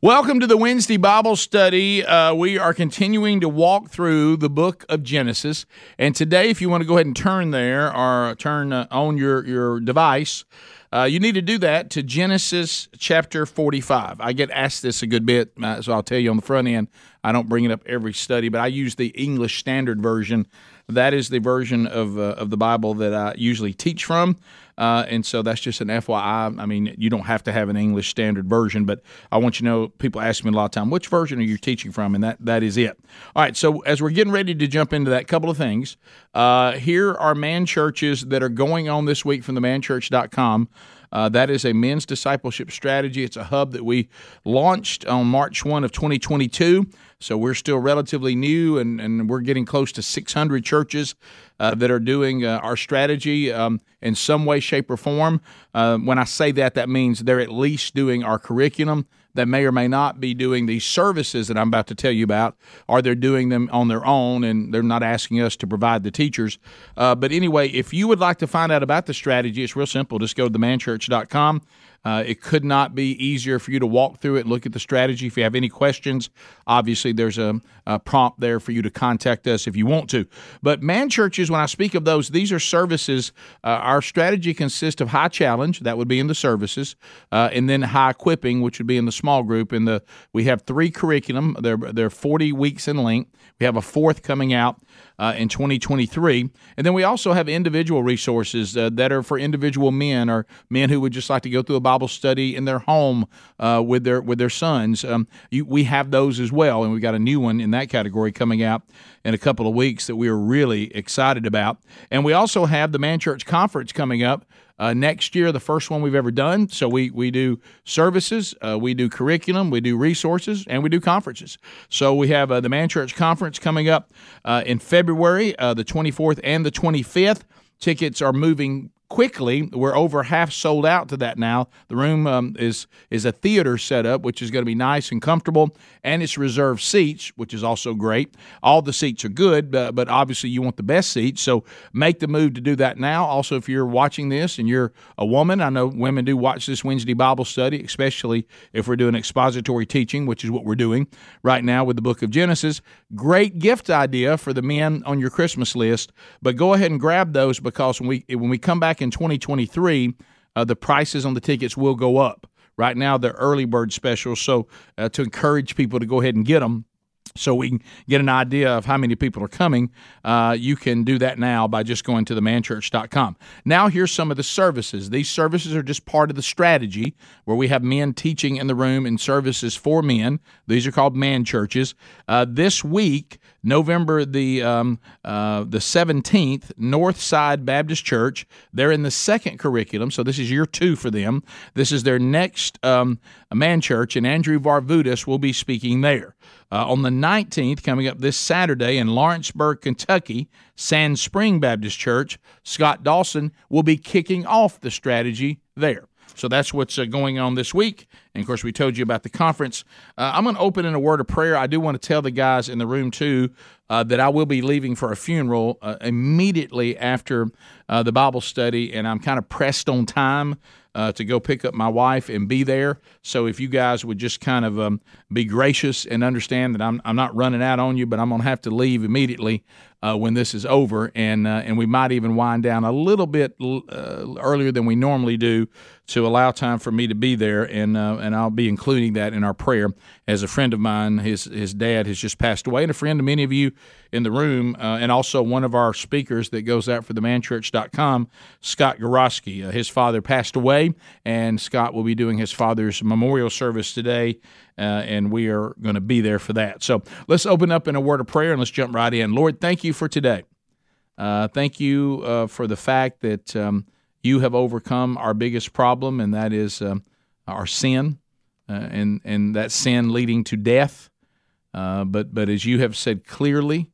Welcome to the Wednesday Bible study. Uh, we are continuing to walk through the book of Genesis. And today, if you want to go ahead and turn there or turn uh, on your, your device, uh, you need to do that to Genesis chapter 45. I get asked this a good bit, uh, so I'll tell you on the front end. I don't bring it up every study, but I use the English Standard Version. That is the version of, uh, of the Bible that I usually teach from. Uh, and so that's just an FYI. I mean, you don't have to have an English standard version, but I want you to know people ask me a lot of time, which version are you teaching from? And that, that is it. All right, so as we're getting ready to jump into that, couple of things. Uh, here are man churches that are going on this week from the manchurch.com. Uh, that is a men's discipleship strategy. It's a hub that we launched on March 1 of 2022. So we're still relatively new, and, and we're getting close to 600 churches uh, that are doing uh, our strategy um, in some way, shape, or form. Uh, when I say that, that means they're at least doing our curriculum that may or may not be doing these services that I'm about to tell you about, or they're doing them on their own and they're not asking us to provide the teachers. Uh, but anyway, if you would like to find out about the strategy, it's real simple. Just go to themanchurch.com. Uh, it could not be easier for you to walk through it, look at the strategy. If you have any questions, obviously there's a, a, prompt there for you to contact us if you want to. But man churches, when I speak of those, these are services. Uh, our strategy consists of high challenge, that would be in the services, uh, and then high equipping, which would be in the small group. In the we have three curriculum. They're they're 40 weeks in length. We have a fourth coming out uh, in 2023. And then we also have individual resources uh, that are for individual men or men who would just like to go through a Bible study in their home uh, with their with their sons. Um, you, we have those as well, and we've got a new one in that category coming out in a couple of weeks that we are really excited about. And we also have the Man Church Conference coming up uh, next year, the first one we've ever done. So we we do services, uh, we do curriculum, we do resources, and we do conferences. So we have uh, the Man Church Conference coming up uh, in February, uh, the 24th and the 25th. Tickets are moving quickly. We're over half sold out to that now. The room um, is is a theater setup, which is going to be nice and comfortable, and it's reserved seats, which is also great. All the seats are good, but, but obviously you want the best seats, so make the move to do that now. Also, if you're watching this and you're a woman, I know women do watch this Wednesday Bible study, especially if we're doing expository teaching, which is what we're doing right now with the Book of Genesis. Great gift idea for the men on your Christmas list, but go ahead and grab those because when we when we come back back in 2023, uh, the prices on the tickets will go up. Right now, they're early bird specials, so uh, to encourage people to go ahead and get them so we can get an idea of how many people are coming, uh, you can do that now by just going to themanchurch.com. Now, here's some of the services. These services are just part of the strategy where we have men teaching in the room and services for men. These are called man churches. Uh, this week, November the um, uh, the 17th, Northside Baptist Church. They're in the second curriculum, so this is year two for them. This is their next um, man church, and Andrew Varvutis will be speaking there. Uh, on the 19th, coming up this Saturday in Lawrenceburg, Kentucky, Sand Spring Baptist Church, Scott Dawson will be kicking off the strategy there. So that's what's uh, going on this week. And of course, we told you about the conference. Uh, I'm going to open in a word of prayer. I do want to tell the guys in the room, too, uh, that I will be leaving for a funeral uh, immediately after uh, the Bible study, and I'm kind of pressed on time uh, to go pick up my wife and be there. So if you guys would just kind of um, be gracious and understand that I'm, I'm not running out on you, but I'm going to have to leave immediately when this is over, and and we might even wind down a little bit earlier than we normally do to allow time for me to be there, and uh, and I'll be including that in our prayer. As a friend of mine, his his dad has just passed away, and a friend of many of you in the room, uh, and also one of our speakers that goes out for the manchurch.com, Scott Gorosky. Uh, his father passed away, and Scott will be doing his father's memorial service today uh, and we are going to be there for that. So let's open up in a word of prayer and let's jump right in. Lord, thank you for today. Uh, thank you uh, for the fact that um, you have overcome our biggest problem, and that is um, our sin. uh, and and that sin leading to death. Uh, but but as you have said clearly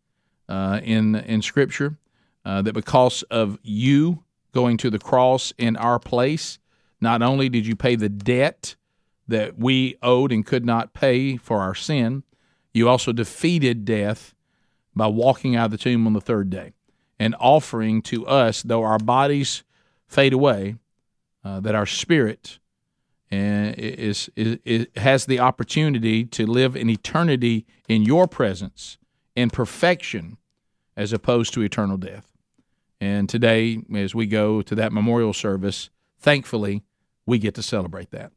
uh, in in Scripture, uh, that because of you going to the cross in our place, not only did you pay the debt that we owed and could not pay for our sin, you also defeated death by walking out of the tomb on the third day and offering to us, though our bodies fade away, uh, that our spirit uh, is, is, is, has the opportunity to live in eternity in your presence in perfection as opposed to eternal death. And today, as we go to that memorial service, thankfully, we get to celebrate that.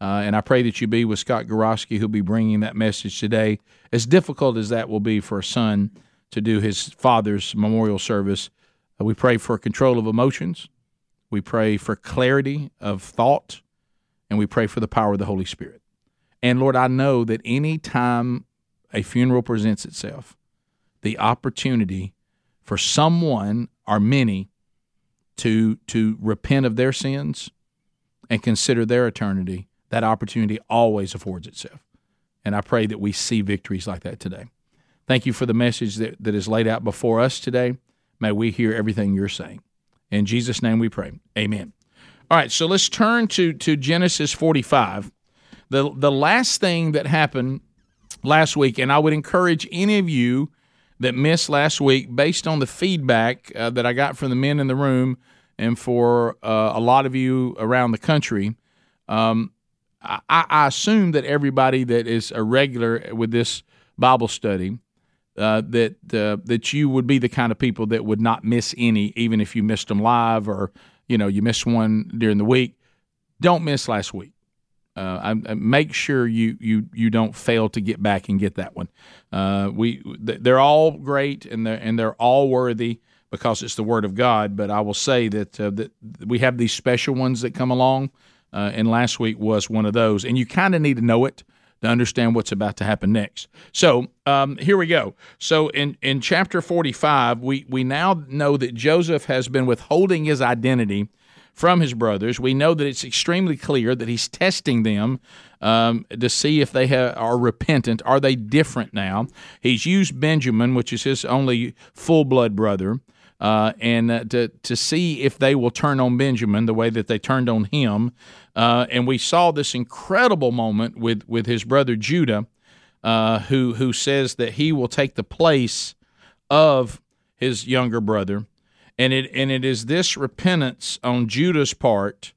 Uh, and I pray that you be with Scott Gorosky, who'll be bringing that message today. As difficult as that will be for a son to do his father's memorial service, uh, we pray for control of emotions. We pray for clarity of thought. And we pray for the power of the Holy Spirit. And Lord, I know that any time a funeral presents itself, the opportunity for someone or many to to repent of their sins and consider their eternity, that opportunity always affords itself. And I pray that we see victories like that today. Thank you for the message that, that is laid out before us today. May we hear everything you're saying. In Jesus' name we pray. Amen. All right, so let's turn to, to Genesis 45. The, the last thing that happened last week, and I would encourage any of you that missed last week, based on the feedback uh, that I got from the men in the room and for uh, a lot of you around the country, um, I, I, assume that everybody that is a regular with this Bible study, uh, that uh, that you would be the kind of people that would not miss any, even if you missed them live or you know you missed one during the week. Don't miss last week. Uh, I, I make sure you you you don't fail to get back and get that one. Uh, we they're all great and they're and they're all worthy because it's the Word of God. But I will say that uh, that we have these special ones that come along uh, and last week was one of those. And you kind of need to know it to understand what's about to happen next. So um, here we go. So in, in chapter 45, we, we now know that Joseph has been withholding his identity from his brothers. We know that it's extremely clear that he's testing them um, to see if they are repentant. Are they different now? He's used Benjamin, which is his only full blood brother. Uh, and uh, to to see if they will turn on Benjamin the way that they turned on him, uh, and we saw this incredible moment with, with his brother Judah, uh, who who says that he will take the place of his younger brother, and it and it is this repentance on Judah's part,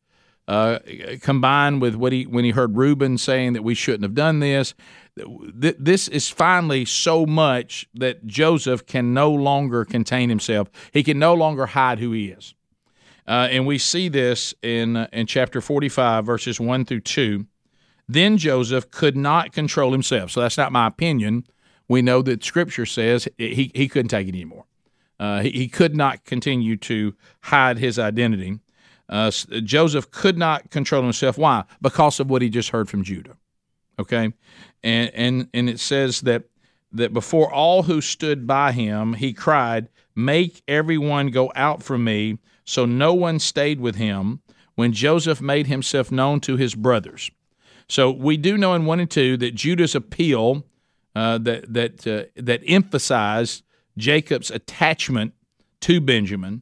uh, combined with what he when he heard Reuben saying that we shouldn't have done this. This is finally so much that Joseph can no longer contain himself. He can no longer hide who he is. Uh, and we see this in, uh, in chapter 45, verses 1 through 2. Then Joseph could not control himself. So that's not my opinion. We know that Scripture says he, he couldn't take it anymore. Uh, he, he, could not continue to hide his identity. Uh, Joseph could not control himself. Why? Because of what he just heard from Judah. Okay, and and and it says that that before all who stood by him, he cried, "Make everyone go out from me." So no one stayed with him when Joseph made himself known to his brothers. So we do know in one and two that Judah's appeal uh, that that uh, that emphasized Jacob's attachment to Benjamin.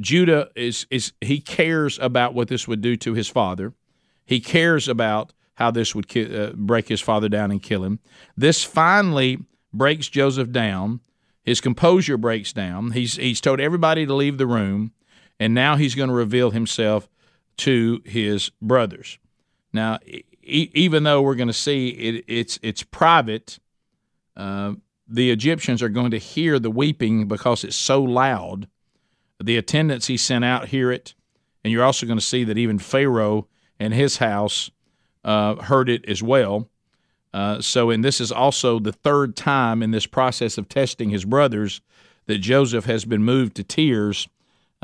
Judah is is he cares about what this would do to his father. He cares about how this would ki- uh, break his father down and kill him. This finally breaks Joseph down. His composure breaks down. He's he's told everybody to leave the room and now he's going to reveal himself to his brothers. Now, e- even though we're going to see it, it's it's private, uh, the Egyptians are going to hear the weeping because it's so loud. The attendants he sent out hear it, and you're also going to see that even Pharaoh and his house uh, heard it as well. Uh, so, and this is also the third time in this process of testing his brothers that Joseph has been moved to tears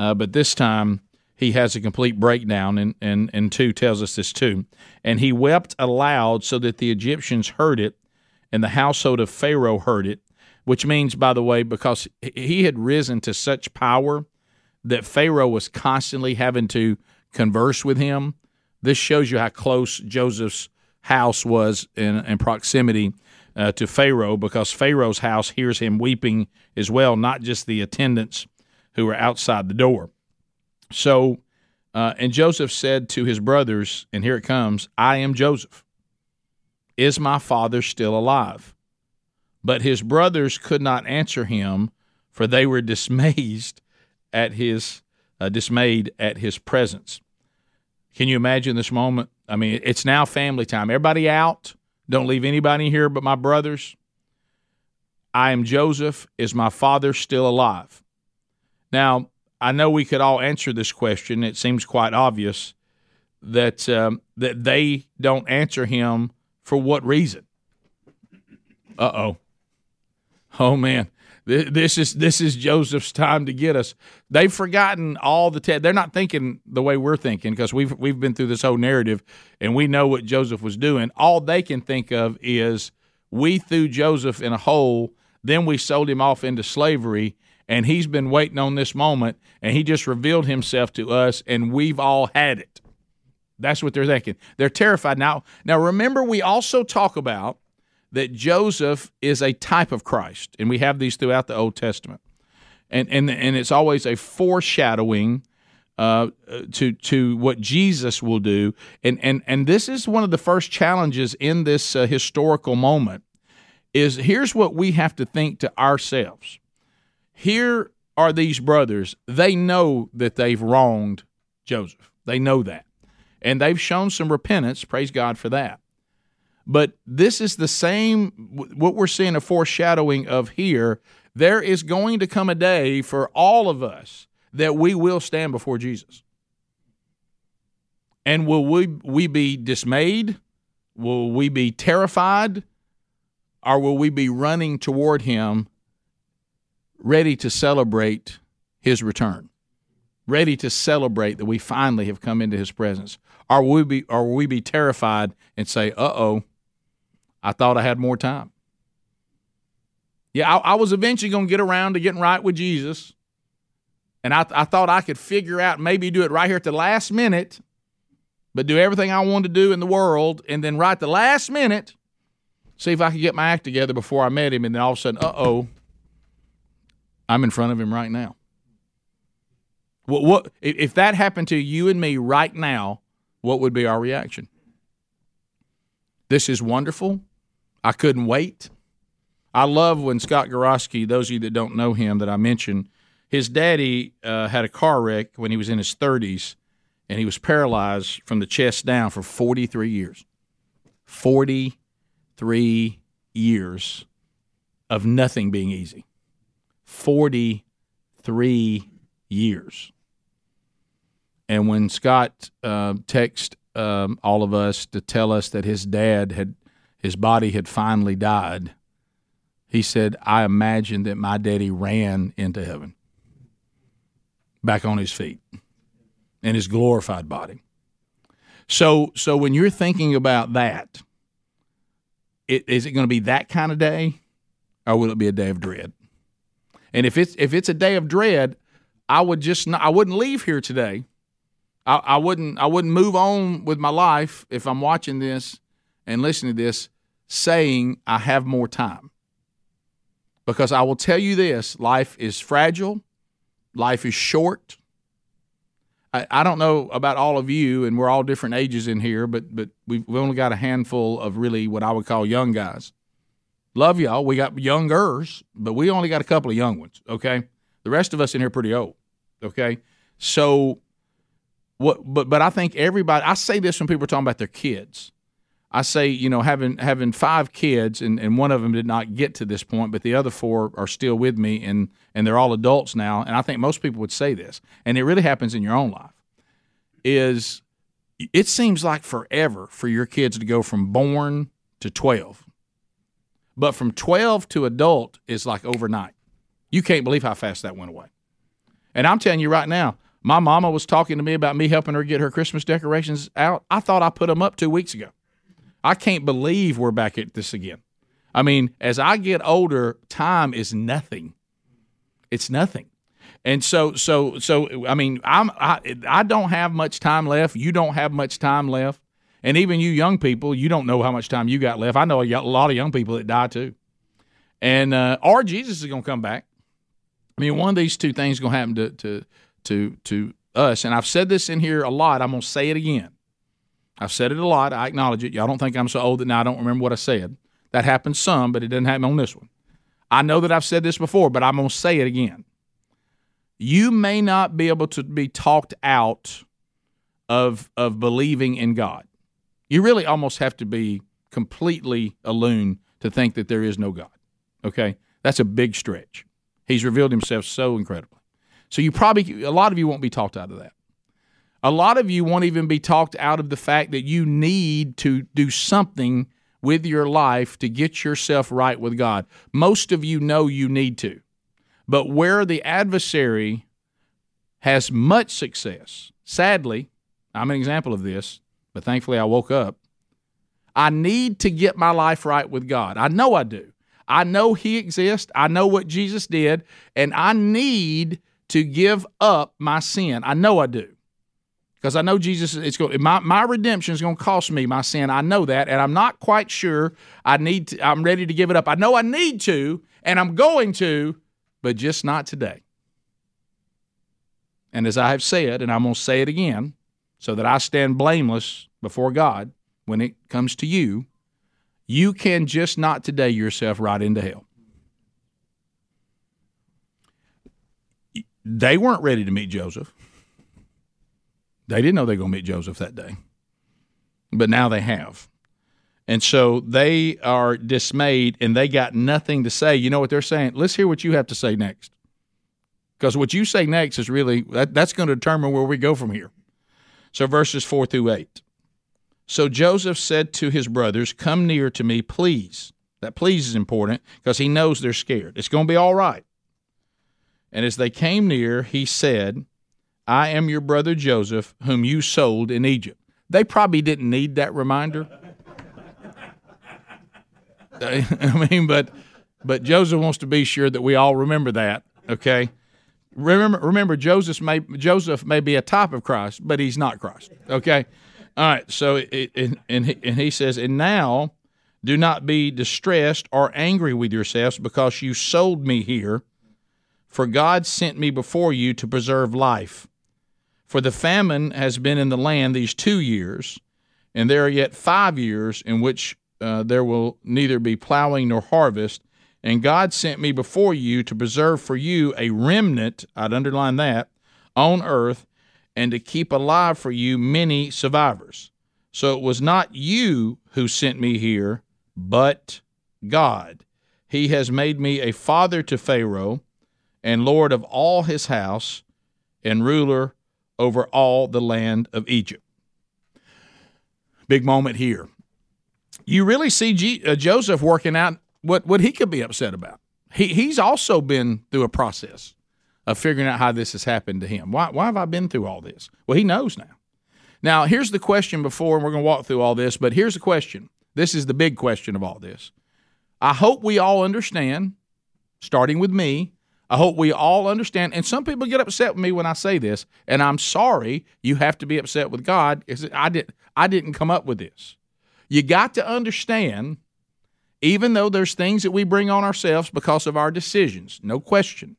uh, but this time he has a complete breakdown, and, and, and 2 tells us this too. And he wept aloud so that the Egyptians heard it, and the household of Pharaoh heard it, which means, by the way, because he had risen to such power that Pharaoh was constantly having to converse with him. This shows you how close Joseph's house was in, in proximity uh, to Pharaoh because Pharaoh's house hears him weeping as well, not just the attendants who were outside the door. So, uh, and Joseph said to his brothers, and here it comes I am Joseph. Is my father still alive? But his brothers could not answer him, for they were dismayed at his uh, dismayed at his presence. Can you imagine this moment? I mean, it's now family time. Everybody out. Don't leave anybody here but my brothers. I am Joseph. Is my father still alive? Now, I know we could all answer this question. It seems quite obvious that um, that they don't answer him for what reason. Uh oh. Oh man, this is this is Joseph's time to get us. They've forgotten all the te- they're not thinking the way we're thinking because we've we've been through this whole narrative and we know what Joseph was doing. All they can think of is we threw Joseph in a hole, then we sold him off into slavery, and he's been waiting on this moment, and he just revealed himself to us, and we've all had it. That's what they're thinking. They're terrified now. Now remember, we also talk about that Joseph is a type of Christ, and we have these throughout the Old Testament, and and and it's always a foreshadowing uh, to to what Jesus will do, and and and this is one of the first challenges in this uh, historical moment. Is here's what we have to think to ourselves. Here are these brothers. They know that they've wronged Joseph. They know that. And they've shown some repentance. Praise God for that. But this is the same, what we're seeing a foreshadowing of here. There is going to come a day for all of us that we will stand before Jesus. And will we, we be dismayed? Will we be terrified? Or will we be running toward him, ready to celebrate his return? Ready to celebrate that we finally have come into his presence? Or will we be, or will we be terrified and say, uh oh, I thought I had more time. Yeah, I, I was eventually going to get around to getting right with Jesus. And I, I thought I could figure out maybe do it right here at the last minute, but do everything I wanted to do in the world, and then right the last minute, see if I could get my act together before I met him. And then all of a sudden, uh oh, I'm in front of him right now. What, what if that happened to you and me right now? What would be our reaction? This is wonderful. I couldn't wait. I love when Scott Gorosky, those of you that don't know him that I mentioned, his daddy uh, had a car wreck when he was in his 30s, and he was paralyzed from the chest down for 43 years. 43 years of nothing being easy. 43 years. And when Scott uh, texted um, all of us to tell us that his dad had his body had finally died, he said, I imagine that my daddy ran into heaven back on his feet in his glorified body. So, so when you're thinking about that, it, is it going to be that kind of day, or will it be a day of dread? And if it's if it's a day of dread, I would just not, I wouldn't leave here today. I, I wouldn't I wouldn't move on with my life if I'm watching this and listening to this saying I have more time. Because I will tell you this life is fragile, life is short. I, I don't know about all of you, and we're all different ages in here, but but we've, we've only got a handful of really what I would call young guys. Love y'all. We got youngers, but we only got a couple of young ones, okay? The rest of us in here pretty old, okay? So what but but I think everybody I say this when people are talking about their kids. I say, you know, having having five kids and, and one of them did not get to this point, but the other four are still with me and and they're all adults now. And I think most people would say this, and it really happens in your own life. Is it seems like forever for your kids to go from born to twelve. But from twelve to adult is like overnight. You can't believe how fast that went away. And I'm telling you right now, my mama was talking to me about me helping her get her Christmas decorations out. I thought I put them up two weeks ago. I can't believe we're back at this again. I mean, as I get older, time is nothing. It's nothing. And so, so, so, I mean, I'm, I, I don't have much time left. You don't have much time left. And even you young people, you don't know how much time you got left. I know a lot of young people that die too. And uh, or Jesus is going to come back. I mean, one of these two things is going to happen to to to to us. And I've said this in here a lot. I'm going to say it again. I've said it a lot. I acknowledge it. Y'all don't think I'm so old that now I don't remember what I said. That happens some, but it doesn't happen on this one. I know that I've said this before, but I'm going to say it again. You may not be able to be talked out of of believing in God. You really almost have to be completely a loon to think that there is no God. Okay? That's a big stretch. He's revealed himself so incredibly. So you probably a lot of you won't be talked out of that. A lot of you won't even be talked out of the fact that you need to do something with your life to get yourself right with God. Most of you know you need to. But where the adversary has much success, sadly, I'm an example of this, but thankfully I woke up. I need to get my life right with God. I know I do. I know He exists. I know what Jesus did, and I need to give up my sin. I know I do. Because I know Jesus, it's going. My my redemption is going to cost me my sin. I know that, and I'm not quite sure. I need. To, I'm ready to give it up. I know I need to, and I'm going to, but just not today. And as I have said, and I'm going to say it again, so that I stand blameless before God when it comes to you, you can just not today yourself right into hell. They weren't ready to meet Joseph. They didn't know they were going to meet Joseph that day. But now they have. And so they are dismayed and they got nothing to say. You know what they're saying? Let's hear what you have to say next. Because what you say next is really, that, that's going to determine where we go from here. So verses 4 through 8. So Joseph said to his brothers, Come near to me, please. That please is important because he knows they're scared. It's going to be all right. And as they came near, he said, I am your brother Joseph, whom you sold in Egypt. They probably didn't need that reminder. I mean, but but Joseph wants to be sure that we all remember that. Okay, Remember, remember Joseph may Joseph may be a type of Christ, but he's not Christ. Okay, all right. So it, and he, and he says, and now do not be distressed or angry with yourselves because you sold me here, for God sent me before you to preserve life. For the famine has been in the land these two years, and there are yet five years in which uh, there will neither be plowing nor harvest and God sent me before you to preserve for you a remnant, I'd underline that, on earth, and to keep alive for you many survivors. So it was not you who sent me here, but God. He has made me a father to Pharaoh, and Lord of all his house, and ruler over all the land of Egypt. Big moment here. You really see G- uh, Joseph working out what what he could be upset about. He he's also been through a process of figuring out how this has happened to him. Why why have I been through all this? Well, he knows now. Now, here's the question before, and we're going to walk through all this, but here's the question. This is the big question of all this. I hope we all understand, starting with me, I hope we all understand. And some people get upset with me when I say this, and I'm sorry you have to be upset with God. I, did, I didn't come up with this. You got to understand even though there's things that we bring on ourselves because of our decisions, no question.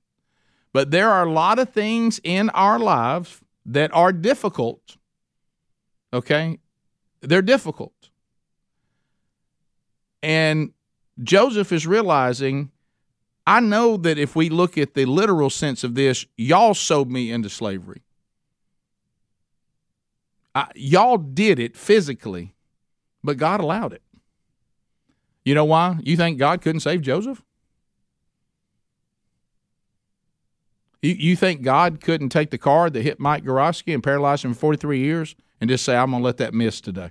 But there are a lot of things in our lives that are difficult. Okay? They're difficult. And Joseph is realizing I know that if we look at the literal sense of this, y'all sold me into slavery. I, y'all did it physically, but God allowed it. You know why? You think God couldn't save Joseph? You, you think God couldn't take the car that hit Mike Gorosky and paralyzed him for 43 years and just say, I'm going to let that miss today?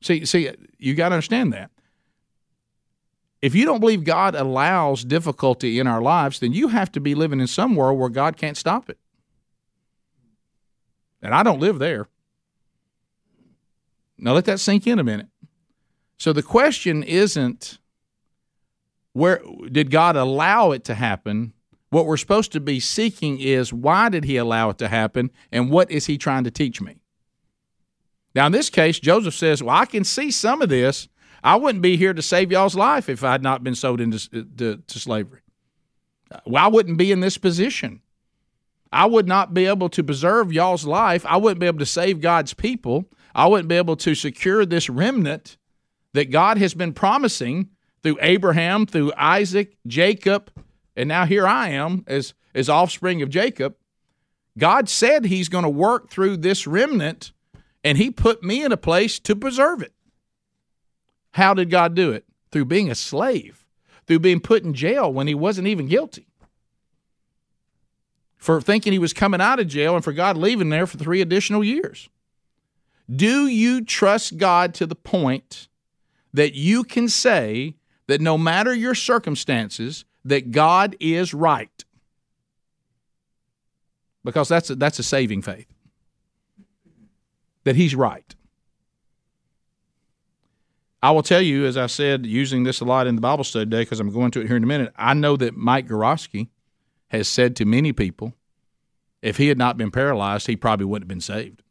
See, see, you got to understand that. If you don't believe God allows difficulty in our lives, then you have to be living in some world where God can't stop it. And I don't live there. Now let that sink in a minute. So the question isn't where did God allow it to happen? What we're supposed to be seeking is why did he allow it to happen and what is he trying to teach me? Now, in this case, Joseph says, Well, I can see some of this. I wouldn't be here to save y'all's life if I had not been sold into uh, to, to slavery. Well, I wouldn't be in this position. I would not be able to preserve y'all's life. I wouldn't be able to save God's people. I wouldn't be able to secure this remnant that God has been promising through Abraham, through Isaac, Jacob, and now here I am as, as offspring of Jacob. God said He's going to work through this remnant, and He put me in a place to preserve it. How did God do it? Through being a slave, through being put in jail when He wasn't even guilty for thinking he was coming out of jail and for God leaving there for three additional years. Do you trust God to the point that you can say that no matter your circumstances, that God is right? Because that's a, that's a saving faith. That he's right. I will tell you, as I said, using this a lot in the Bible study today, because I'm going to it here in a minute, I know that Mike Gorosky has said to many people, if he had not been paralyzed, he probably wouldn't have been saved.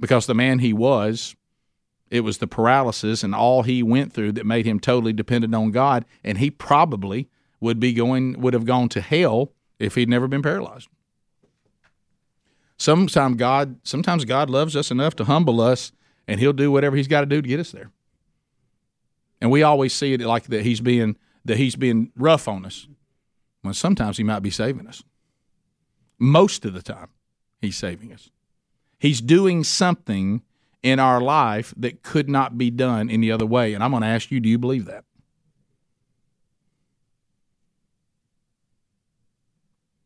Because the man he was, it was the paralysis and all he went through that made him totally dependent on God, and he probably would be going would have gone to hell if he'd never been paralyzed. Sometimes God sometimes God loves us enough to humble us and he'll do whatever he's got to do to get us there. And we always see it like that he's being that he's being rough on us when sometimes he might be saving us. Most of the time, he's saving us. He's doing something in our life that could not be done any other way. And I'm going to ask you do you believe that?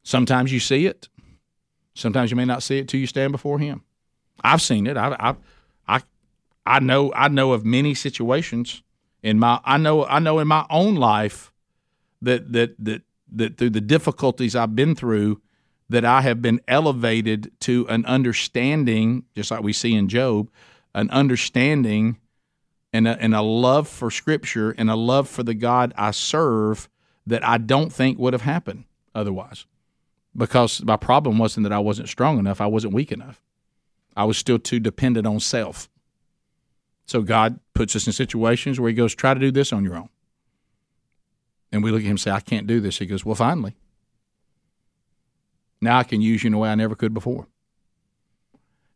Sometimes you see it. Sometimes you may not see it till you stand before Him. I've seen it. I, I, I, know. I know of many situations in my. I know. I know in my own life that that that that through the difficulties I've been through, that I have been elevated to an understanding, just like we see in Job, an understanding and a, and a love for Scripture and a love for the God I serve that I don't think would have happened otherwise. Because my problem wasn't that I wasn't strong enough, I wasn't weak enough. I was still too dependent on self. So God puts us in situations where He goes, try to do this on your own. And we look at him and say, I can't do this. He goes, Well, finally. Now I can use you in a way I never could before.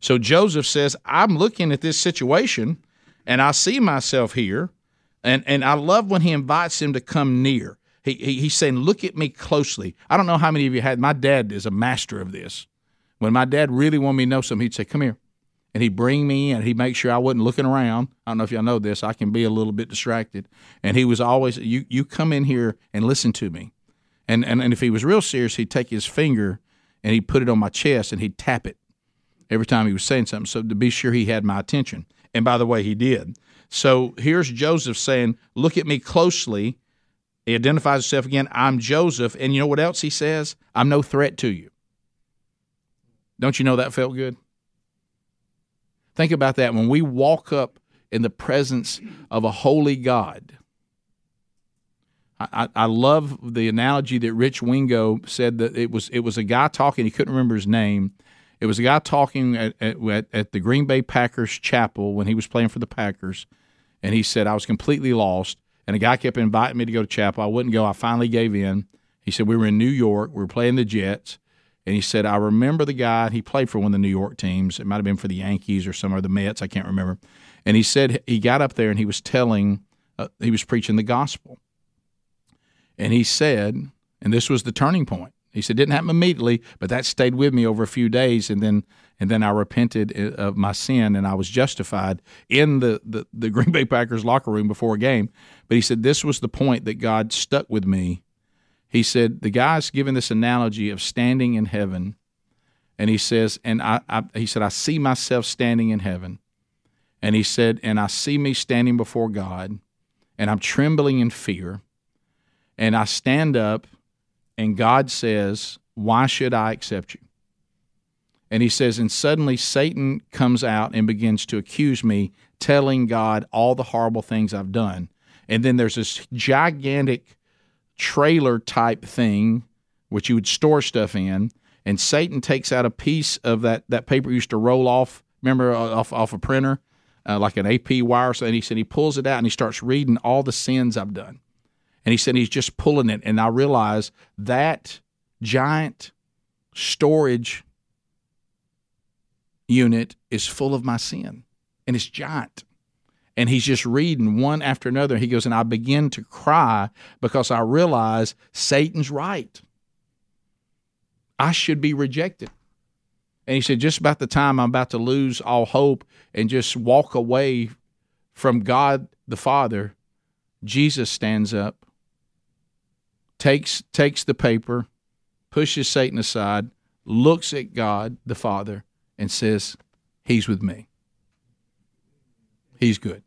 So Joseph says, I'm looking at this situation and I see myself here. And, and I love when he invites him to come near. He, he, he's saying, Look at me closely. I don't know how many of you had, my dad is a master of this. When my dad really wanted me to know something, he'd say, Come here and he'd bring me in. He'd make sure I wasn't looking around. I don't know if y'all know this. I can be a little bit distracted. And he was always, you, you come in here and listen to me. And, and, and if he was real serious, he'd take his finger and he'd put it on my chest and he'd tap it every time he was saying something so to be sure he had my attention. And by the way, he did. So here's Joseph saying, Look at me closely. He identifies himself again. I'm Joseph. And you know what else he says? I'm no threat to you. Don't you know that felt good? Think about that. When we walk up in the presence of a holy God, I, I, love the analogy that Rich Wingo said that it was it was a guy talking. He couldn't remember his name. It was a guy talking at, at, at the Green Bay Packers chapel when he was playing for the Packers, and he said I was completely lost. And a guy kept inviting me to go to chapel. I wouldn't go. I finally gave in. He said we were in New York. We were playing the Jets, and he said, I remember the guy, he played for one of the New York teams. It might have been for the Yankees or some of the Mets, I can't remember. And he said he got up there and he was telling, uh, he was preaching the gospel. And he said, and this was the turning point. He said, didn't happen immediately, but that stayed with me over a few days. And then, and then I repented uh, of my sin and I was justified in the, the, the Green Bay Packers locker room before a game. But he said, this was the point that God stuck with me he said the guy's given this analogy of standing in heaven, and he says, and I, I, he said, I see myself standing in heaven, and he said, and I see me standing before God, and I'm trembling in fear, and I stand up, and God says, Why should I accept you? And he says, and suddenly Satan comes out and begins to accuse me, telling God all the horrible things I've done. And then there's this gigantic trailer type thing, which you would store stuff in, and Satan takes out a piece of that that paper used to roll off Remember uh, off off a printer, uh, like an AP wire. So, and he said he pulls it out and he starts reading all the sins I've done, and he said he's just pulling it, and I realize that giant storage unit is full of my sin, and it's giant. And he's just reading one after another. He goes, and I begin to cry because I realize Satan's right. I should be rejected. And he said, just about the time I'm about to lose all hope and just walk away from God the Father, Jesus stands up, takes takes the paper, pushes Satan aside, looks at God the Father, and says, He's with me. He's good.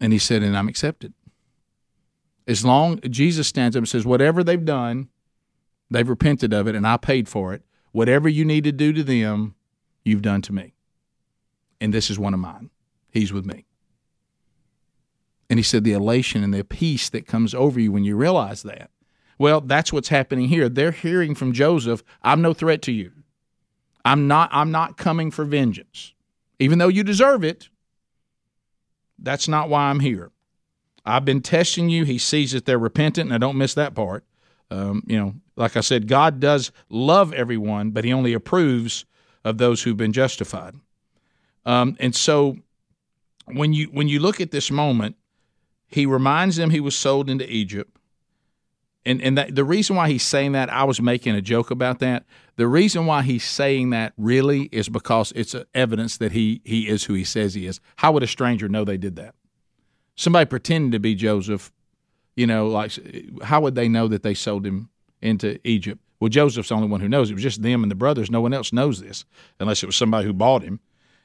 And he said, and I'm accepted. As long Jesus stands up and says, whatever they've done, they've repented of it, and I paid for it. Whatever you need to do to them, you've done to me. And this is one of mine. He's with me. And he said, the elation and the peace that comes over you when you realize that. Well, that's what's happening here. They're hearing from Joseph, I'm no threat to you. I'm not I'm not coming for vengeance. Even though you deserve it, that's not why I'm here. I've been testing you. He sees that they're repentant, and I don't miss that part. Um, you know, like I said, God does love everyone, but He only approves of those who've been justified. Um, and so, when you when you look at this moment, He reminds them He was sold into Egypt, and and that, the reason why He's saying that, I was making a joke about that. The reason why he's saying that really is because it's evidence that he he is who he says he is. How would a stranger know they did that? Somebody pretending to be Joseph, you know, like how would they know that they sold him into Egypt? Well, Joseph's the only one who knows. It was just them and the brothers. No one else knows this unless it was somebody who bought him.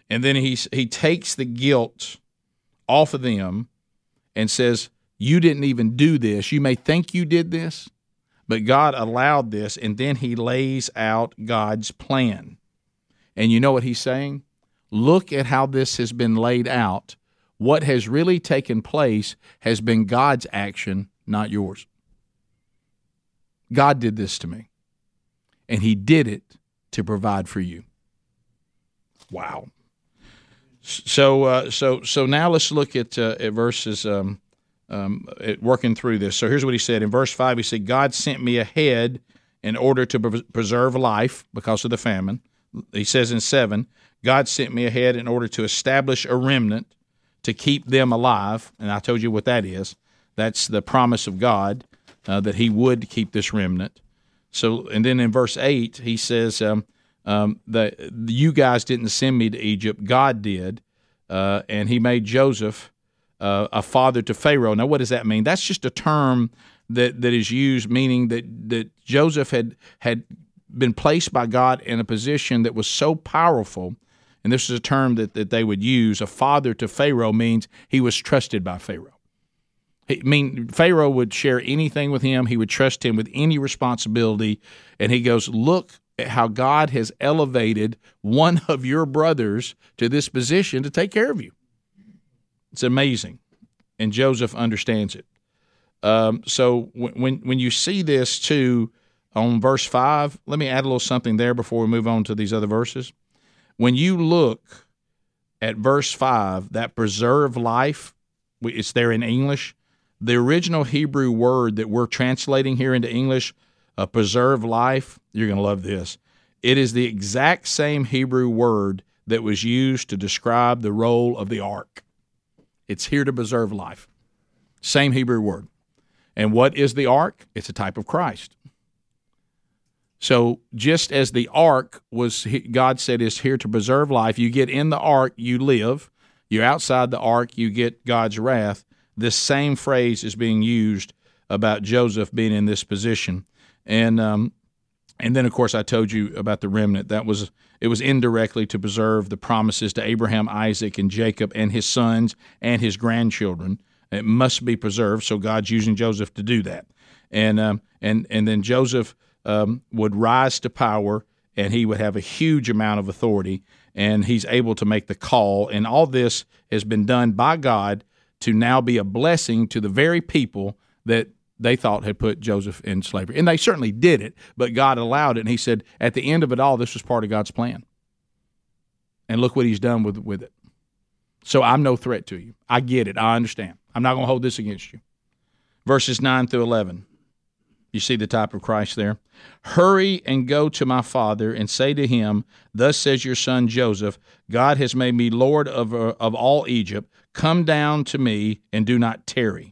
And then he he takes the guilt off of them and says, "You didn't even do this. You may think you did this, but God allowed this, and then he lays out God's plan. And you know what he's saying? Look at how this has been laid out. What has really taken place has been God's action, not yours. God did this to me, and he did it to provide for you. Wow. So, uh, so, so now let's look at, uh, at verses um, um, working through this. So here's what he said in verse five. He said, "God sent me ahead in order to pre- preserve life because of the famine." He says in seven, "God sent me ahead in order to establish a remnant to keep them alive." And I told you what that is. That's the promise of God uh, that He would keep this remnant. So, and then in verse eight, he says um, um, that you guys didn't send me to Egypt; God did, uh, and He made Joseph uh, a father to Pharaoh. Now, what does that mean? That's just a term that, that is used, meaning that, that Joseph had had been placed by God in a position that was so powerful. And this is a term that, that they would use. A father to Pharaoh means he was trusted by Pharaoh. I mean, Pharaoh would share anything with him. He would trust him with any responsibility. And he goes, Look at how God has elevated one of your brothers to this position to take care of you. It's amazing, and Joseph understands it. Um, so when when you see this too on verse five, let me add a little something there before we move on to these other verses. When you look at verse five, that preserve life, it's there in English. The original Hebrew word that we're translating here into English, a preserve life, you're going to love this. It is the exact same Hebrew word that was used to describe the role of the ark. It's here to preserve life. Same Hebrew word. And what is the ark? It's a type of Christ. So just as the ark was, God said, is here to preserve life, you get in the ark, you live. You're outside the ark, you get God's wrath. This same phrase is being used about Joseph being in this position. And um, and then, of course, I told you about the remnant. That was it was indirectly to preserve the promises to Abraham, Isaac, and Jacob, and his sons and his grandchildren. It must be preserved. So God's using Joseph to do that. And um, and and then Joseph um, would rise to power, and he would have a huge amount of authority, and he's able to make the call. And all this has been done by God to now be a blessing to the very people that they thought had put Joseph in slavery. And they certainly did it, but God allowed it. And he said, at the end of it all, this was part of God's plan. And look what he's done with, with it. So I'm no threat to you. I get it. I understand. I'm not going to hold this against you. Verses 9 through 11. You see the type of Christ there? Hurry and go to my father and say to him, Thus says your son Joseph, God has made me Lord of, uh, of all Egypt. Come down to me and do not tarry.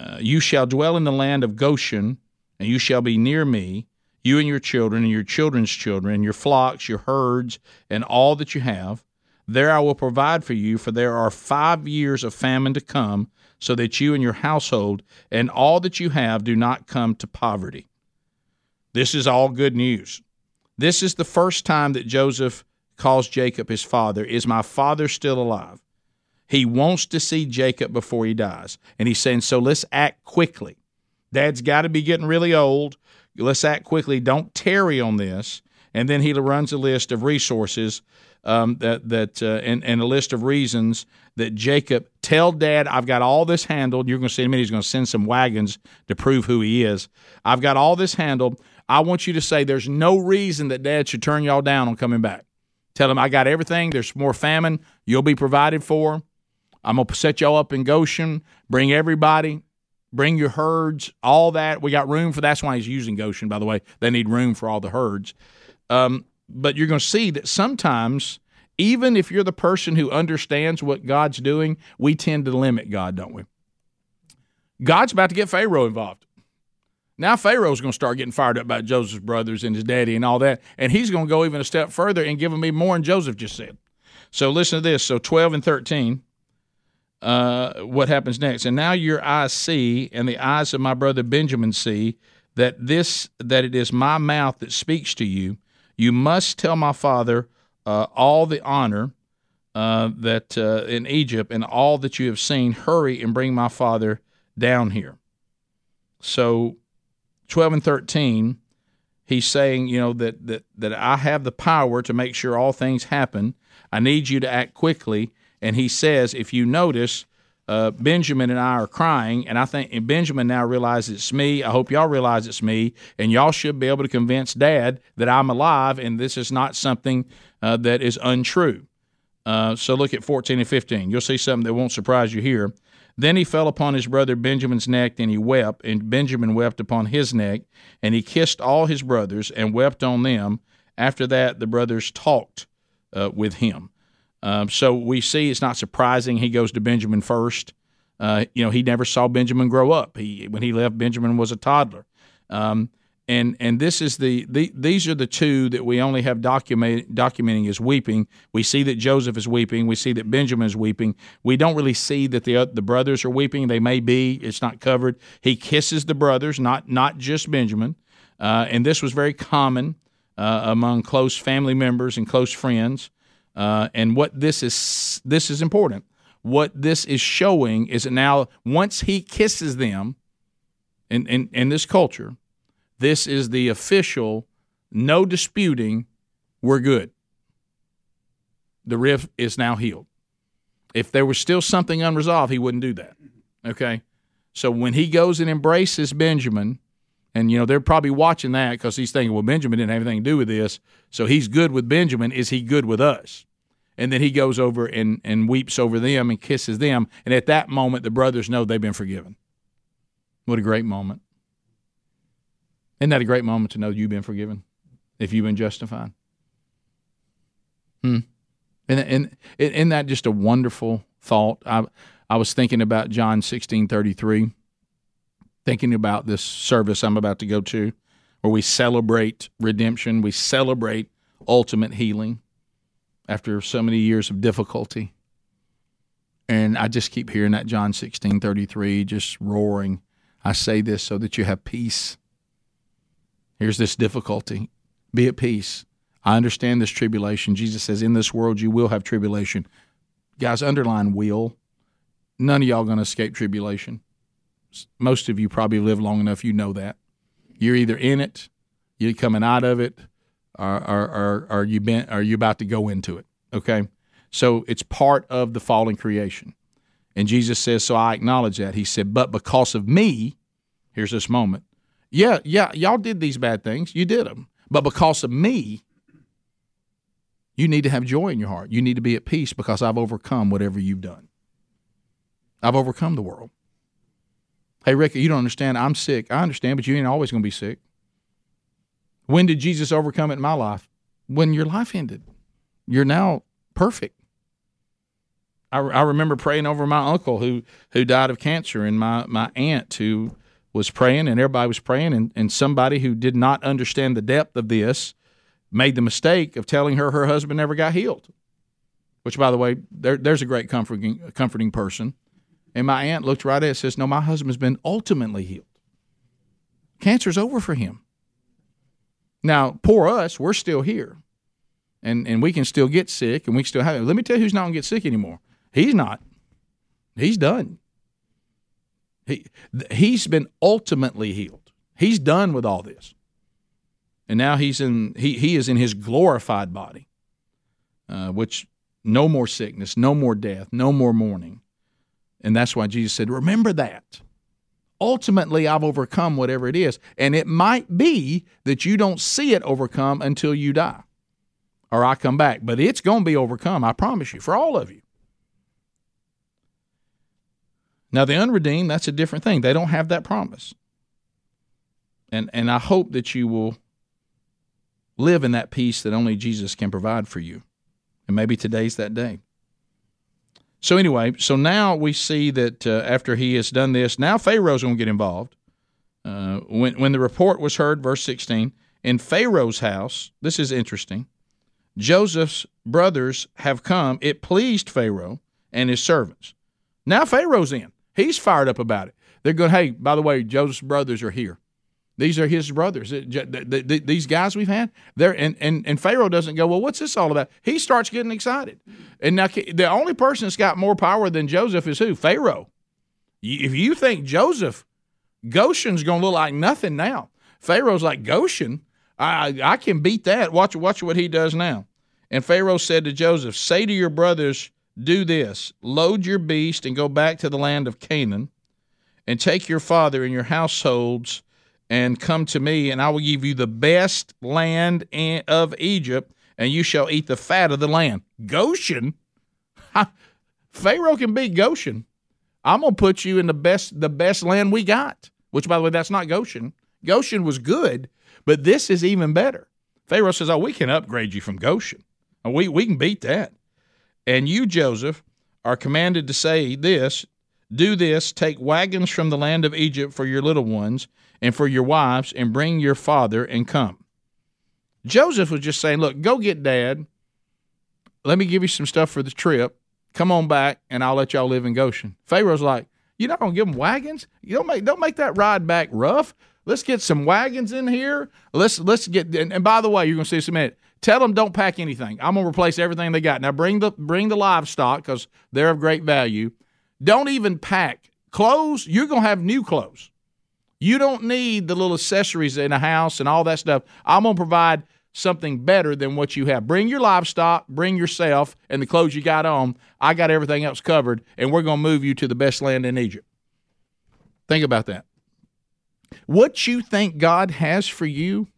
Uh, you shall dwell in the land of Goshen, and you shall be near me, you and your children, and your children's children, and your flocks, your herds, and all that you have. There I will provide for you, for there are five years of famine to come, so that you and your household and all that you have do not come to poverty. This is all good news. This is the first time that Joseph calls Jacob his father. Is my father still alive? He wants to see Jacob before he dies. And he's saying, so let's act quickly. Dad's got to be getting really old. Let's act quickly. Don't tarry on this. And then he runs a list of resources um, that that uh, and, and a list of reasons that Jacob tell Dad I've got all this handled. You're going to see minute he's going to send some wagons to prove who he is. I've got all this handled. I want you to say there's no reason that Dad should turn y'all down on coming back. Tell him I got everything. There's more famine. You'll be provided for. I'm gonna set y'all up in Goshen. Bring everybody. Bring your herds. All that we got room for. That's why he's using Goshen. By the way, they need room for all the herds. Um, but you're going to see that sometimes, even if you're the person who understands what God's doing, we tend to limit God, don't we? God's about to get Pharaoh involved. Now Pharaoh's going to start getting fired up about Joseph's brothers and his daddy and all that, and he's going to go even a step further and give him even more than Joseph just said. So listen to this. So 12 and 13, uh, what happens next? And now your eyes see, and the eyes of my brother Benjamin see, that this that it is my mouth that speaks to you you must tell my father uh, all the honor uh, that uh, in Egypt and all that you have seen. Hurry and bring my father down here. So, twelve and thirteen, he's saying, you know, that that that I have the power to make sure all things happen. I need you to act quickly. And he says, if you notice, uh, Benjamin and I are crying, and I think and Benjamin now realizes it's me. I hope y'all realize it's me, and y'all should be able to convince Dad that I'm alive, and this is not something uh, that is untrue. Uh, so look at 14 and 15. You'll see something that won't surprise you here. Then he fell upon his brother Benjamin's neck, and he wept, and Benjamin wept upon his neck, and he kissed all his brothers and wept on them. After that, the brothers talked uh, with him. Um, so we see it's not surprising he goes to Benjamin first. Uh, you know, he never saw Benjamin grow up. He when he left, Benjamin was a toddler. Um, and and this is the, the these are the two that we only have document, documenting as weeping. We see that Joseph is weeping. We see that Benjamin is weeping. We don't really see that the the brothers are weeping. They may be. It's not covered. He kisses the brothers, not not just Benjamin. Uh, and this was very common uh, among close family members and close friends. Uh, and what this is this is important. What this is showing is that now once he kisses them in, in, in this culture, this is the official, no disputing, we're good. The rift is now healed. If there was still something unresolved, he wouldn't do that. Okay? So when he goes and embraces Benjamin, and you know they're probably watching that because he's thinking, well, Benjamin didn't have anything to do with this, so he's good with Benjamin. Is he good with us? And then he goes over and, and weeps over them and kisses them. And at that moment, the brothers know they've been forgiven. What a great moment. Isn't that a great moment to know you've been forgiven if you've been justified? Hmm. And, and isn't that just a wonderful thought? I, I was thinking about John sixteen thirty three, thinking about this service I'm about to go to, where we celebrate redemption, we celebrate ultimate healing after so many years of difficulty. And I just keep hearing that John 16 33 just roaring. I say this so that you have peace. Here's this difficulty. Be at peace. I understand this tribulation. Jesus says, In this world you will have tribulation. Guys, underline will. None of y'all going to escape tribulation. Most of you probably live long enough, you know that. You're either in it, you're coming out of it, are are are, you been are you about to go into it? Okay, so it's part of the fallen creation, and Jesus says, "So I acknowledge that." He said, "But because of me, here's this moment. Yeah, yeah, y'all did these bad things. You did them, but because of me, You need to have joy in your heart. You need to be at peace because I've overcome whatever you've done. I've overcome the world. Hey, Rick, you don't understand. I'm sick. I understand, but you ain't always going to be sick. When did Jesus overcome it in my life? When your life ended. You're now perfect. I, I remember praying over my uncle who who died of cancer, and my my aunt who was praying, and everybody was praying, and, and somebody who did not understand the depth of this made the mistake of telling her her husband never got healed. Which, by the way, there, there's a great comforting comforting person. And my aunt looked right at it and says, No, my husband's been ultimately healed. Cancer's over for him. Now, poor us, we're still here. And and we can still get sick and we can still have it. Let me tell you who's not gonna get sick anymore. He's not. He's done. He he's been ultimately healed. He's done with all this. And now he's in he he is in his glorified body. Uh, which no more sickness, no more death, no more mourning. And that's why Jesus said, Remember that. Ultimately, I've overcome whatever it is. And it might be that you don't see it overcome until you die or I come back. But it's going to be overcome, I promise you, for all of you. Now, the unredeemed, that's a different thing. They don't have that promise. And, and I hope that you will live in that peace that only Jesus can provide for you. And maybe today's that day. So anyway, so now we see that uh, after he has done this, now Pharaoh's going to get involved. Uh, when when the report was heard, verse sixteen, in Pharaoh's house, this is interesting. Joseph's brothers have come. It pleased Pharaoh and his servants. Now Pharaoh's in. He's fired up about it. They're going, hey, by the way, Joseph's brothers are here. These are his brothers. These guys we've had, they're and, and and Pharaoh doesn't go. Well, what's this all about? He starts getting excited, and now the only person that's got more power than Joseph is who? Pharaoh. If you think Joseph, Goshen's to look like nothing now. Pharaoh's like Goshen. I I can beat that. Watch watch what he does now. And Pharaoh said to Joseph, "Say to your brothers, do this: load your beast and go back to the land of Canaan, and take your father and your households." And come to me, and I will give you the best land of Egypt, and you shall eat the fat of the land. Goshen? Pharaoh can beat Goshen. I'm gonna put you in the best the best land we got. Which, by the way, that's not Goshen. Goshen was good, but this is even better. Pharaoh says, "Oh, we can upgrade you from Goshen. Oh, we we can beat that." And you, Joseph, are commanded to say this: Do this: Take wagons from the land of Egypt for your little ones and for your wives, and bring your father and come. Joseph was just saying, Look, go get dad. Let me give you some stuff for the trip. Come on back, and I'll let y'all live in Goshen. Pharaoh's like, You're not going to give them wagons? You don't make, don't make that ride back rough. Let's get some wagons in here. Let's let's get and, and by the way, you're to see some minute. Tell them don't pack anything. I'm to replace everything they got. Now bring the bring the livestock because they're of great value. Don't even pack clothes. You're going to have new clothes. You don't need the little accessories in a house and all that stuff. I'm going to provide something better than what you have. Bring your livestock, bring yourself, and the clothes you got on. I got everything else covered, and we're going to move you to the best land in Egypt. Think about that. What you think God has for you,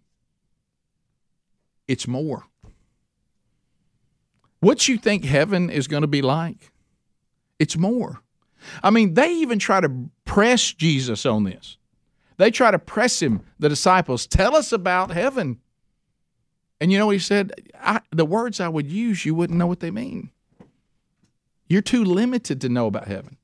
it's more. What you think heaven is going to be like, it's more. I mean, they even try to press Jesus on this. They try to press him, the disciples, tell us about heaven. And you know he said? the words I would use, you wouldn't know what they mean. You're too limited to know about heaven.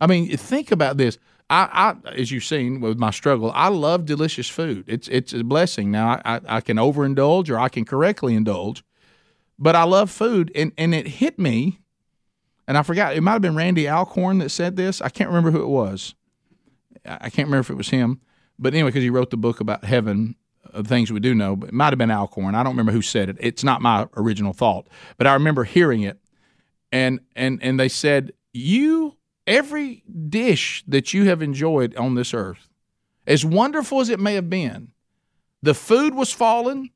I mean, think about this. I, I, as you've seen with my struggle, I love delicious food. It's it's a blessing. Now I, I can overindulge or I can correctly indulge, but I love food, and and it hit me, and I forgot. It might have been Randy Alcorn that said this. I can't remember who it was. I can't remember if it was him, but anyway, because he wrote the book about heaven, uh, things we do know. But it might have been Alcorn. I don't remember who said it. It's not my original thought, but I remember hearing it, and and and they said you every dish that you have enjoyed on this earth, as wonderful as it may have been, the food was fallen,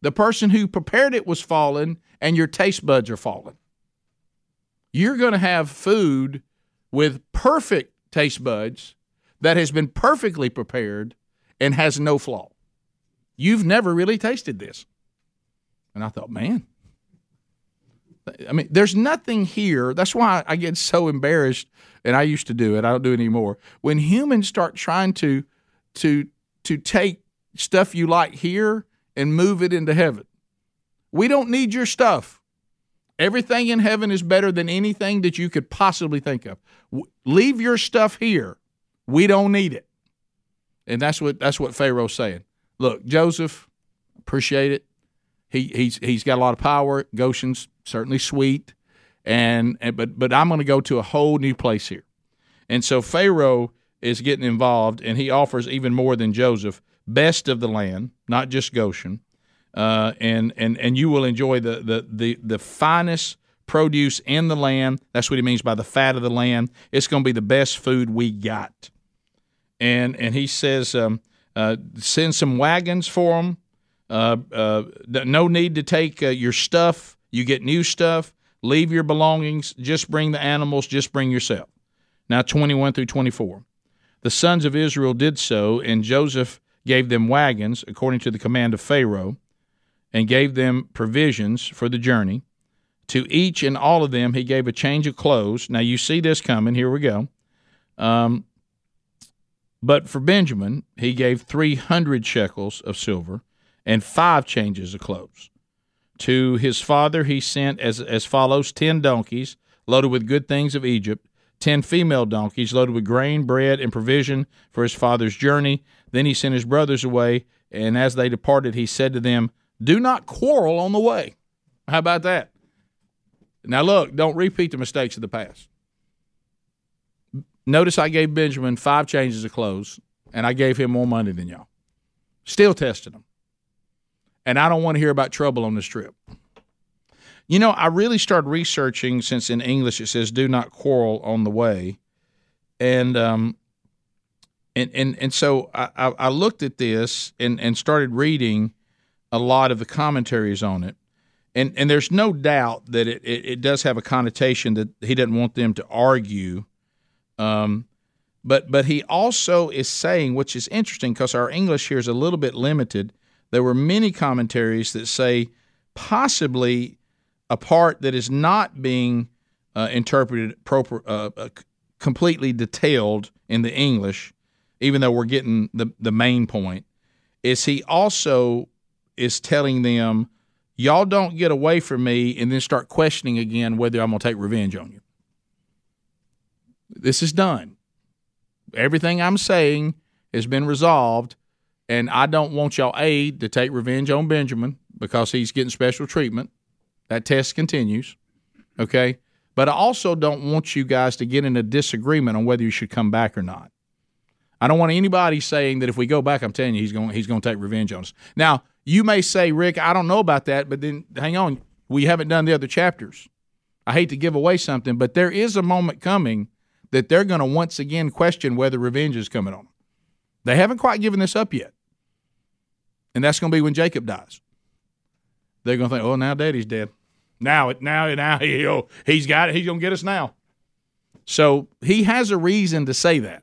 the person who prepared it was fallen, and your taste buds are fallen. You're going to have food with perfect taste buds that has been perfectly prepared and has no flaw. You've never really tasted this. And I thought, man, I mean, there's nothing here. That's why I get so embarrassed, and I used to do it. I don't do it anymore. When humans start trying to to to take stuff you like here and move it into heaven, we don't need your stuff. Everything in heaven is better than anything that you could possibly think of. Leave your stuff here. We don't need it. And that's what that's what Pharaoh's saying. Look, Joseph, appreciate it. He he's he's got a lot of power. Goshen's certainly sweet, and, and but but I'm going to go to a whole new place here, and so Pharaoh is getting involved, and he offers even more than Joseph, best of the land, not just Goshen, uh, and and and you will enjoy the the the the finest produce in the land. That's what he means by the fat of the land. It's going to be the best food we got, and and he says. Um, uh, send some wagons for them. Uh, uh, no need to take uh, your stuff. You get new stuff. Leave your belongings. Just bring the animals. Just bring yourself. Now, 21 through 24. The sons of Israel did so, and Joseph gave them wagons according to the command of Pharaoh, and gave them provisions for the journey. To each and all of them, he gave a change of clothes. Now, you see this coming. Here we go. Um, but for Benjamin, he gave 300 shekels of silver and five changes of clothes. To his father, he sent as, as follows 10 donkeys loaded with good things of Egypt, 10 female donkeys loaded with grain, bread, and provision for his father's journey. Then he sent his brothers away, and as they departed, he said to them, Do not quarrel on the way. How about that? Now, look, don't repeat the mistakes of the past. Notice I gave Benjamin five changes of clothes, and I gave him more money than y'all. Still testing him. And I don't want to hear about trouble on this trip. You know, I really started researching since in English it says "do not quarrel on the way," and um, and and and so I, I looked at this and and started reading a lot of the commentaries on it, and and there's no doubt that it, it, it does have a connotation that he doesn't want them to argue um, but but he also is saying, which is interesting because our English here is a little bit limited. There were many commentaries that say possibly a part that is not being uh, interpreted proper, uh, uh, completely detailed in the English, even though we're getting the the main point, is he also is telling them, y'all don't get away from me and then start questioning again whether I'm going to take revenge on you. This is done. Everything I'm saying has been resolved, and I don't want y'all A to take revenge on Benjamin because he's getting special treatment. That test continues. Okay. But I also don't want you guys to get in a disagreement on whether you should come back or not. I don't want anybody saying that if we go back, I'm telling you, he's going he's going to take revenge on us. Now, you may say, Rick, I don't know about that, but then hang on, we haven't done the other chapters. I hate to give away something, but there is a moment coming that they're going to once again question whether revenge is coming on them. They haven't quite given this up yet. And that's going to be when Jacob dies. They're going to think, oh, now daddy's dead. Now, now, now he, oh, he's got it. He's going to get us now. So he has a reason to say that.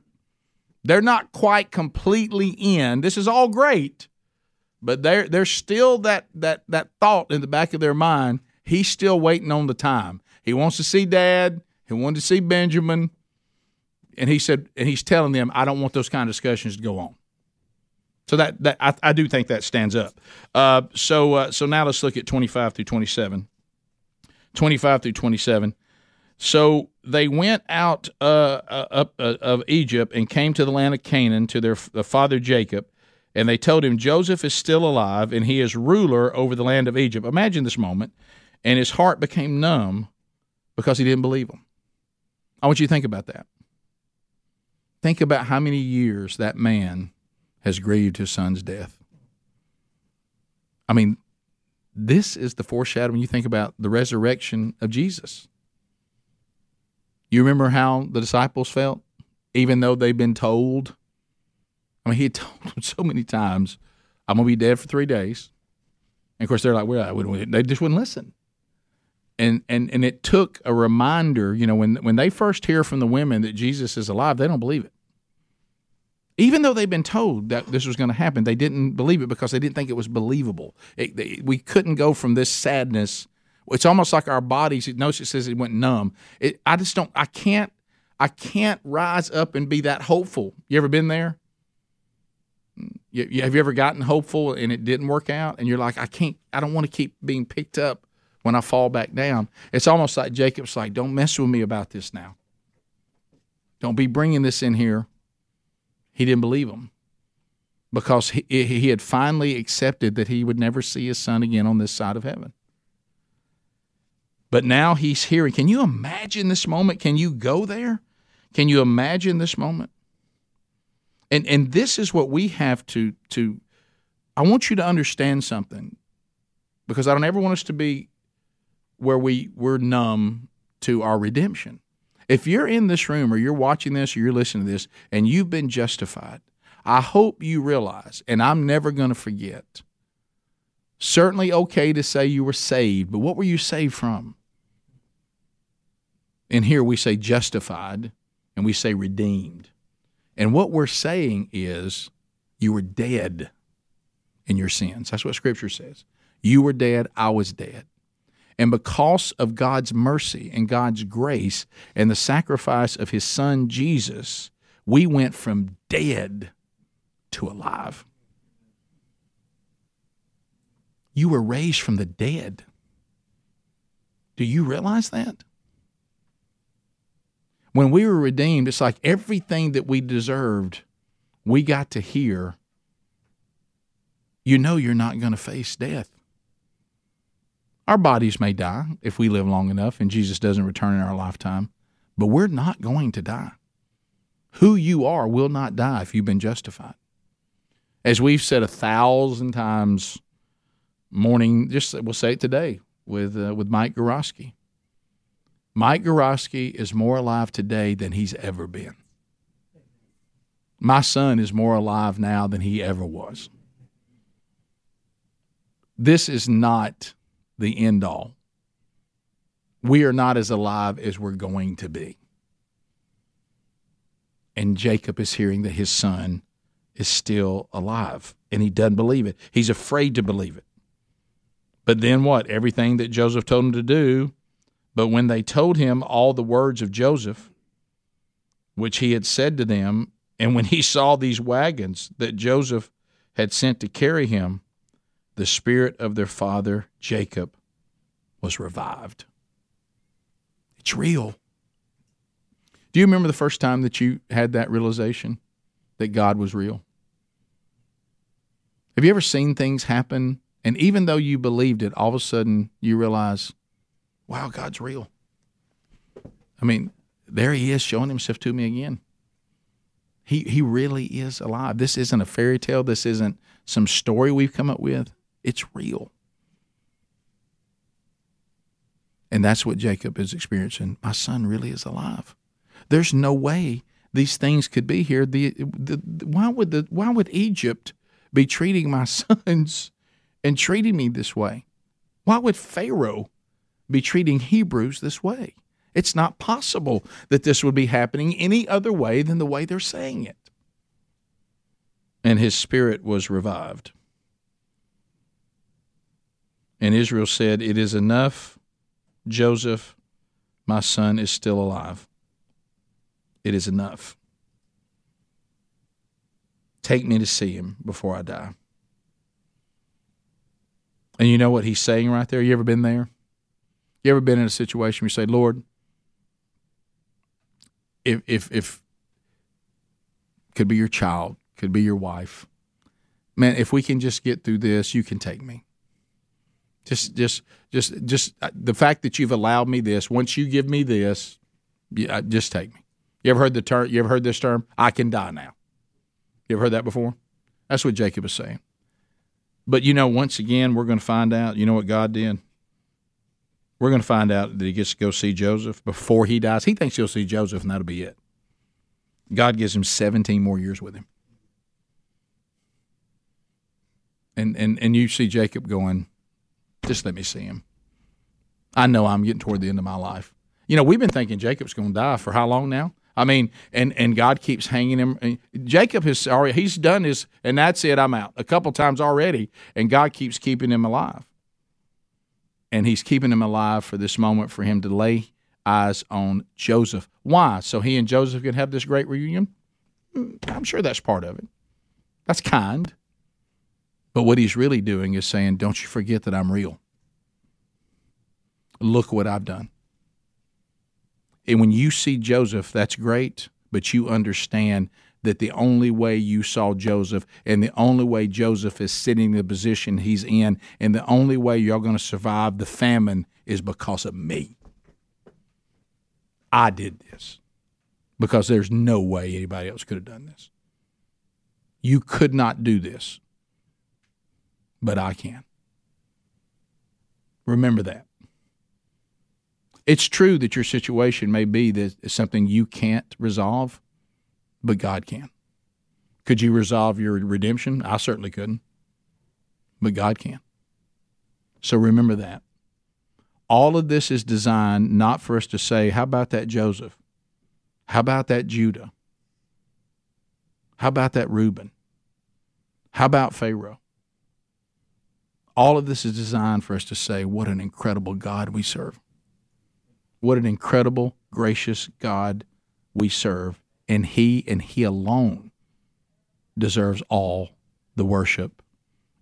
They're not quite completely in. This is all great, but there, there's still that, that, that thought in the back of their mind. He's still waiting on the time. He wants to see dad. He wanted to see Benjamin and he said, and he's telling them, I don't want those kind of discussions to go on. So that that I, I do think that stands up. Uh, so uh, so now let's look at twenty five through twenty seven. Twenty five through twenty seven. So they went out uh, uh up uh, of Egypt and came to the land of Canaan to their father Jacob, and they told him Joseph is still alive and he is ruler over the land of Egypt. Imagine this moment, and his heart became numb because he didn't believe them. I want you to think about that. Think about how many years that man has grieved his son's death. I mean, this is the foreshadowing you think about the resurrection of Jesus. You remember how the disciples felt, even though they've been told? I mean, he had told them so many times, I'm going to be dead for three days. And of course, they're like, well, they just wouldn't listen. And, and, and it took a reminder, you know, when, when they first hear from the women that Jesus is alive, they don't believe it Even though they've been told that this was going to happen, they didn't believe it because they didn't think it was believable. It, they, we couldn't go from this sadness. It's almost like our bodies. Notice it says it went numb. It, I just don't. I can't. I can't rise up and be that hopeful. You ever been there? You, you, have you ever gotten hopeful and it didn't work out, and you're like, I can't. I don't want to keep being picked up when I fall back down. It's almost like Jacob's like, don't mess with me about this now. Don't be bringing this in here he didn't believe him because he, he had finally accepted that he would never see his son again on this side of heaven. But now he's hearing. Can you imagine this moment? Can you go there? Can you imagine this moment? And and this is what we have to to I want you to understand something because I don't ever want us to be where we we're numb to our redemption. If you're in this room or you're watching this or you're listening to this and you've been justified, I hope you realize, and I'm never going to forget, certainly okay to say you were saved, but what were you saved from? And here we say justified and we say redeemed. And what we're saying is you were dead in your sins. That's what Scripture says. You were dead, I was dead. And because of God's mercy and God's grace and the sacrifice of his son Jesus, we went from dead to alive. You were raised from the dead. Do you realize that? When we were redeemed, it's like everything that we deserved, we got to hear. You know you're not going to face death. Our bodies may die if we live long enough and Jesus doesn't return in our lifetime, but we're not going to die. Who you are will not die if you've been justified. As we've said a thousand times, morning, just we'll say it today with uh, with Mike Gorosky. Mike Gorosky is more alive today than he's ever been. My son is more alive now than he ever was. This is not the end all. We are not as alive as we're going to be. And Jacob is hearing that his son is still alive, and he doesn't believe it. He's afraid to believe it. But then what? Everything that Joseph told him to do. But when they told him all the words of Joseph, which he had said to them, and when he saw these wagons that Joseph had sent to carry him, the spirit of their father Jacob was revived. It's real. Do you remember the first time that you had that realization that God was real? Have you ever seen things happen and even though you believed it, all of a sudden you realize, wow, God's real? I mean, there he is showing himself to me again. He, he really is alive. This isn't a fairy tale. This isn't some story we've come up with. It's real. And that's what Jacob is experiencing. My son really is alive. There's no way these things could be here. The, the, why would the why would Egypt be treating my sons and treating me this way? Why would Pharaoh be treating Hebrews this way? It's not possible that this would be happening any other way than the way they're saying it. And his spirit was revived. And Israel said, It is enough, Joseph, my son is still alive. It is enough. Take me to see him before I die. And you know what he's saying right there? You ever been there? You ever been in a situation where you say, Lord, if if if could be your child, could be your wife. Man, if we can just get through this, you can take me. Just, just, just, just uh, the fact that you've allowed me this. Once you give me this, uh, just take me. You ever heard the term? You ever heard this term? I can die now. You ever heard that before? That's what Jacob is saying. But you know, once again, we're going to find out. You know what God did? We're going to find out that he gets to go see Joseph before he dies. He thinks he'll see Joseph, and that'll be it. God gives him 17 more years with him. And and and you see Jacob going, just let me see him. I know I'm getting toward the end of my life. You know, we've been thinking Jacob's going to die for how long now? I mean, and and God keeps hanging him. Jacob has already he's done his, and that's it. I'm out a couple times already, and God keeps keeping him alive, and He's keeping him alive for this moment for him to lay eyes on Joseph. Why? So he and Joseph can have this great reunion. Hmm, I'm sure that's part of it. That's kind. But what he's really doing is saying, Don't you forget that I'm real. Look what I've done. And when you see Joseph, that's great, but you understand that the only way you saw Joseph and the only way Joseph is sitting in the position he's in and the only way you're going to survive the famine is because of me. I did this because there's no way anybody else could have done this. You could not do this, but I can. Remember that. It's true that your situation may be that something you can't resolve, but God can. Could you resolve your redemption? I certainly couldn't, but God can. So remember that. All of this is designed not for us to say, how about that Joseph? How about that Judah? How about that Reuben? How about Pharaoh? All of this is designed for us to say, what an incredible God we serve. What an incredible, gracious God we serve. And He and He alone deserves all the worship.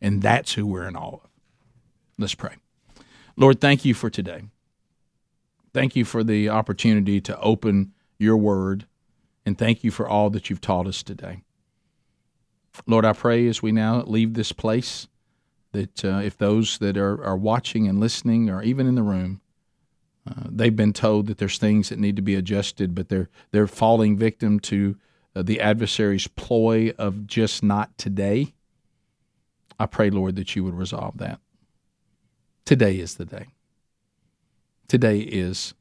And that's who we're in awe of. Let's pray. Lord, thank you for today. Thank you for the opportunity to open your word. And thank you for all that you've taught us today. Lord, I pray as we now leave this place that uh, if those that are, are watching and listening or even in the room uh, they've been told that there's things that need to be adjusted, but they're they're falling victim to uh, the adversary's ploy of just not today. I pray, Lord, that you would resolve that. Today is the day. Today is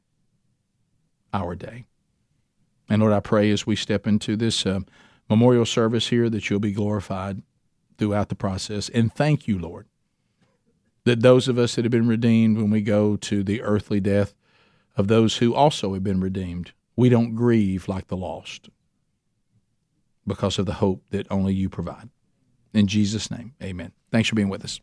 our day. And Lord, I pray as we step into this uh, memorial service here that you'll be glorified throughout the process. And thank you, Lord, that those of us that have been redeemed when we go to the earthly death of those who also have been redeemed, we don't grieve like the lost because of the hope that only you provide. In Jesus' name, amen. Thanks for being with us.